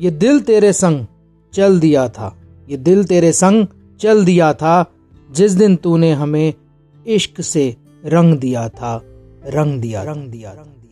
ये दिल तेरे संग चल दिया था। ये दिल तेरे संग चल दिया था, जिस दिन तूने हमें इश्क से रंग दिया था। रंग दिया रंग दिया रंग दिया।